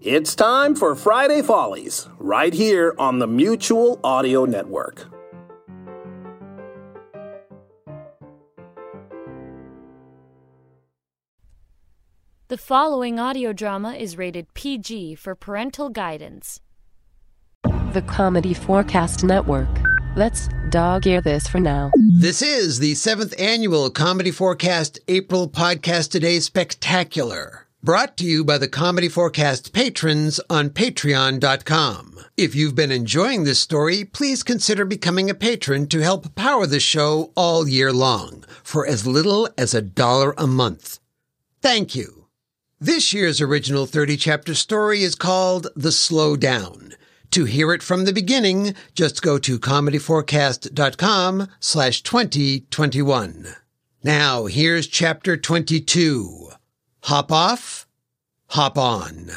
It's time for Friday Follies, right here on the Mutual Audio Network. The following audio drama is rated PG for parental guidance. The Comedy 4 Cast Network. Let's dog ear this for now. This is the seventh annual Comedy 4 Cast April Podcast Today Spectacular, brought to you by the Comedy 4 Cast patrons on patreon.com. If you've been enjoying this story, please consider becoming a patron to help power the show all year long for as little as a dollar a month. Thank you. This year's original 30 chapter story is called The Slow Down. To hear it from the beginning, just go to comedy4cast.com slash 2021. Now, here's chapter 22. Hop off, hop on.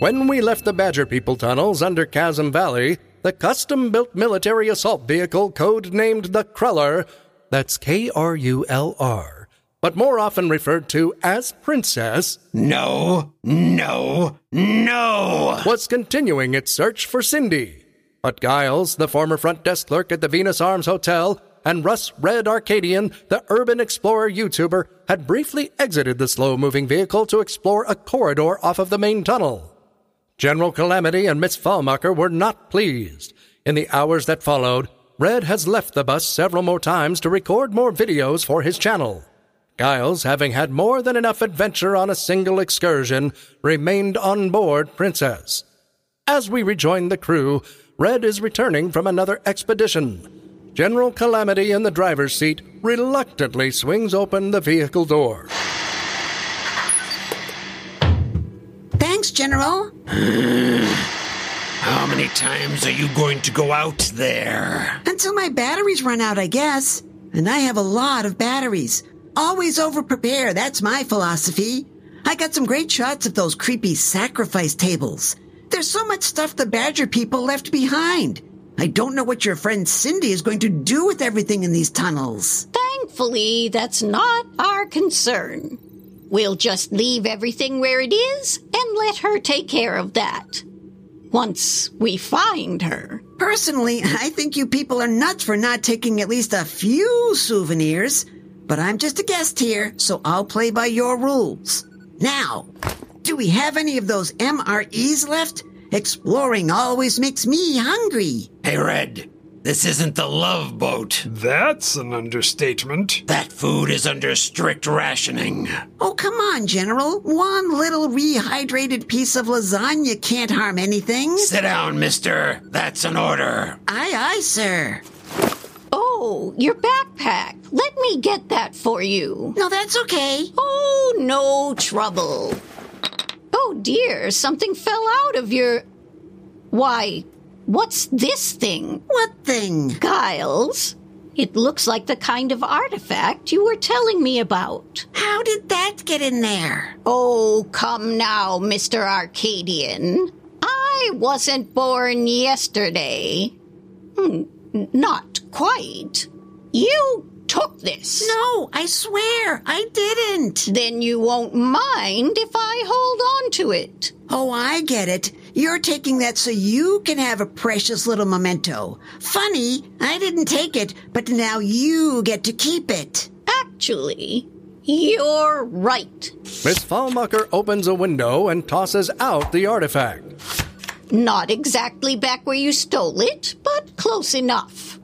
When we left the Badger People tunnels under Chasm Valley, the custom built military assault vehicle codenamed the KRULR, that's K R U L R, but more often referred to as Princess, No, no, no! was continuing its search for Cindy. But Giles, the former front desk clerk at the Venus Arms Hotel, and Russ Red Arcadian, the urban explorer YouTuber, had briefly exited the slow moving vehicle to explore a corridor off of the main tunnel. General Calamity and Miss Fallmacher were not pleased. In the hours that followed, Red has left the bus several more times to record more videos for his channel. Giles, having had more than enough adventure on a single excursion, remained on board Princess. As we rejoin the crew, Red is returning from another expedition. General Calamity in the driver's seat reluctantly swings open the vehicle door. Thanks, General. How many times are you going to go out there? Until my batteries run out, I guess. And I have a lot of batteries. Always over prepare, that's my philosophy. I got some great shots of those creepy sacrifice tables. There's so much stuff the Badger people left behind. I don't know what your friend Cindy is going to do with everything in these tunnels. Thankfully, that's not our concern. We'll just leave everything where it is and let her take care of that. Once we find her. Personally, I think you people are nuts for not taking at least a few souvenirs. But I'm just a guest here, so I'll play by your rules. Now, do we have any of those MREs left? Exploring always makes me hungry. Hey, Red, this isn't the love boat. That's an understatement. That food is under strict rationing. Oh, come on, General. One little rehydrated piece of lasagna can't harm anything. Sit down, mister. That's an order. Aye, aye, sir. Oh, your backpack. Let me get that for you. No, that's okay. Oh, no trouble. Dear, something fell out of your. Why, what's this thing? What thing? Giles. It looks like the kind of artifact you were telling me about. How did that get in there? Oh, come now, Mr. Arcadian. I wasn't born yesterday. Hmm, not quite. You took this. No, I swear, I didn't. Then you won't mind if I hold on to it. Oh, I get it. You're taking that so you can have a precious little memento. Funny, I didn't take it, but now you get to keep it. Actually, you're right. Miss Fallmacher opens a window and tosses out the artifact. Not exactly back where you stole it, but close enough.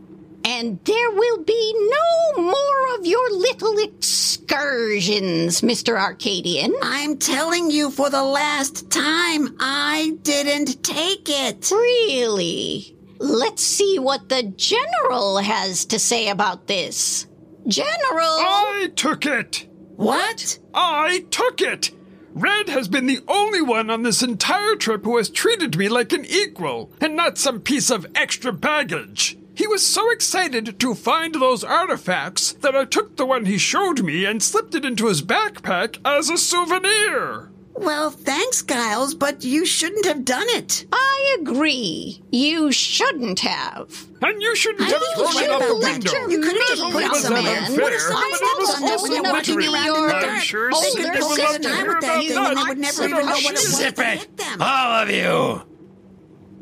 And there will be no more of your little excursions, Mr. Arcadian. I'm telling you for the last time, I didn't take it. Really? Let's see what the General has to say about this. General! I took it! What? I took it! Red has been the only one on this entire trip who has treated me like an equal, and not some piece of extra baggage. He was so excited to find those artifacts that I took the one he showed me and slipped it into his backpack as a souvenir. Well, thanks, Giles, but you shouldn't have done it. I agree. You shouldn't have. And you shouldn't I have think thrown you it should out the have window. You could have just Not put only was some in. unfair, What if but somebody it else was done it also when you're wondering walking around in the I'm sure They Cindy could would poke love some to time hear with that about thing and they would never even know what it shit. was Zip it! them. All of you!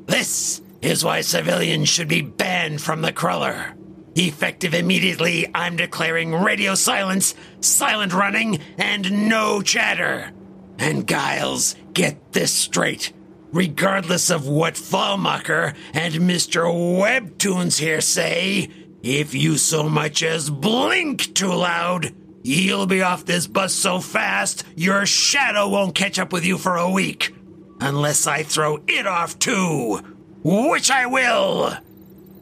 This is why civilians should be banned from the KRULR. Effective immediately, I'm declaring radio silence, silent running, and no chatter. And Giles, get this straight. Regardless of what Fallmacher and Mr. Webtoons here say, if you so much as blink too loud, you'll be off this bus so fast your shadow won't catch up with you for a week. Unless I throw it off too, which I will.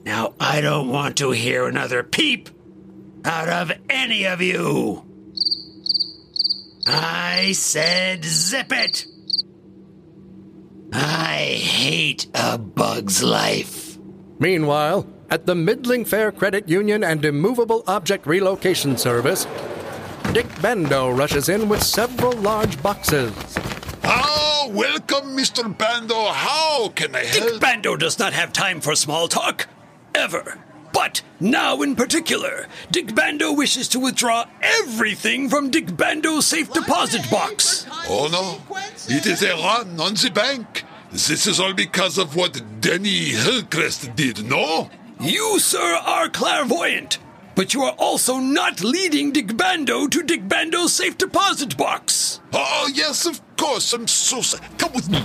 Now, I don't want to hear another peep out of any of you. I said zip it. I hate a bug's life. Meanwhile, at the Middling Fair Credit Union and Immovable Object Relocation Service, Dick Bando rushes in with several large boxes. Ah, welcome, Mr. Bando. How can I help? Dick Bando does not have time for small talk. Ever. But now in particular, Dick Bando wishes to withdraw everything from Dick Bando's safe deposit box. Oh no, it is a run on the bank. This is all because of what Denny Hillcrest did, no? You, sir, are clairvoyant. But you are also not leading Dick Bando to Dick Bando's safe deposit box. Oh, yes, of course. I'm so sorry. Come with me.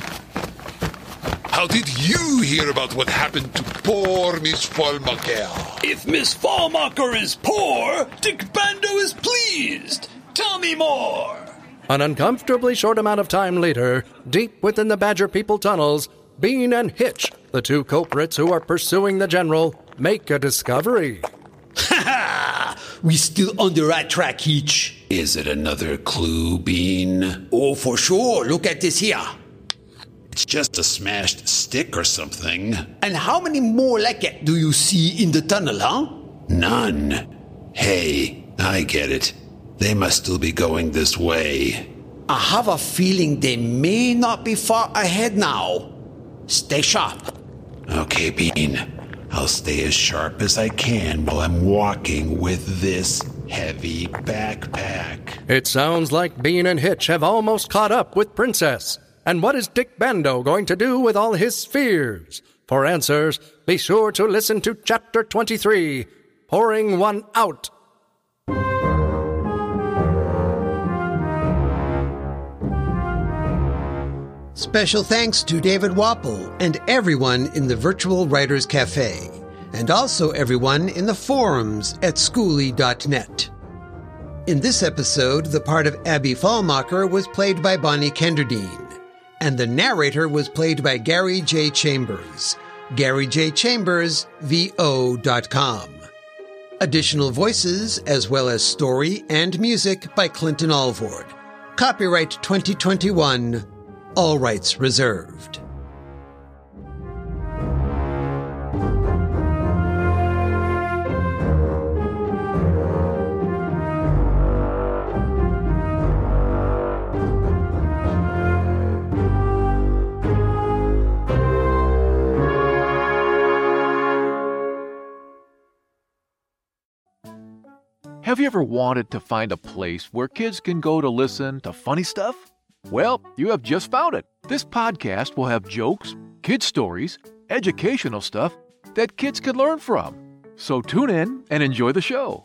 How did you hear about what happened to poor Miss Fallmacher? If Miss Fallmacher is poor, Dick Bando is pleased. Tell me more. An uncomfortably short amount of time later, deep within the Badger People tunnels, Bean and Hitch, the two culprits who are pursuing the General, make a discovery. We still on the right track, Hitch. Is it another clue, Bean? Oh, for sure. Look at this here. It's just a smashed stick or something. And how many more like it do you see in the tunnel, huh? None. Hey, I get it. They must still be going this way. I have a feeling they may not be far ahead now. Stay sharp. Okay, Bean. I'll stay as sharp as I can while I'm walking with this heavy backpack. It sounds like Bean and Hitch have almost caught up with Princess. And what is Dick Bando going to do with all his spheres? For answers, be sure to listen to Chapter 23 Pouring One Out. Special thanks to David Wapple and everyone in the Virtual Writers Cafe, and also everyone in the forums at schooly.net. In this episode, the part of Abby Fallmacher was played by Bonnie Kenderdine, and the narrator was played by Gary J. Chambers. Gary J. Chambers, VO.com. Additional voices, as well as story and music by Clinton Alvord. Copyright 2021, all rights reserved. Have you ever wanted to find a place where kids can go to listen to funny stuff? Well, you have just found it. This podcast will have jokes, kid stories, educational stuff that kids can learn from. So tune in and enjoy the show.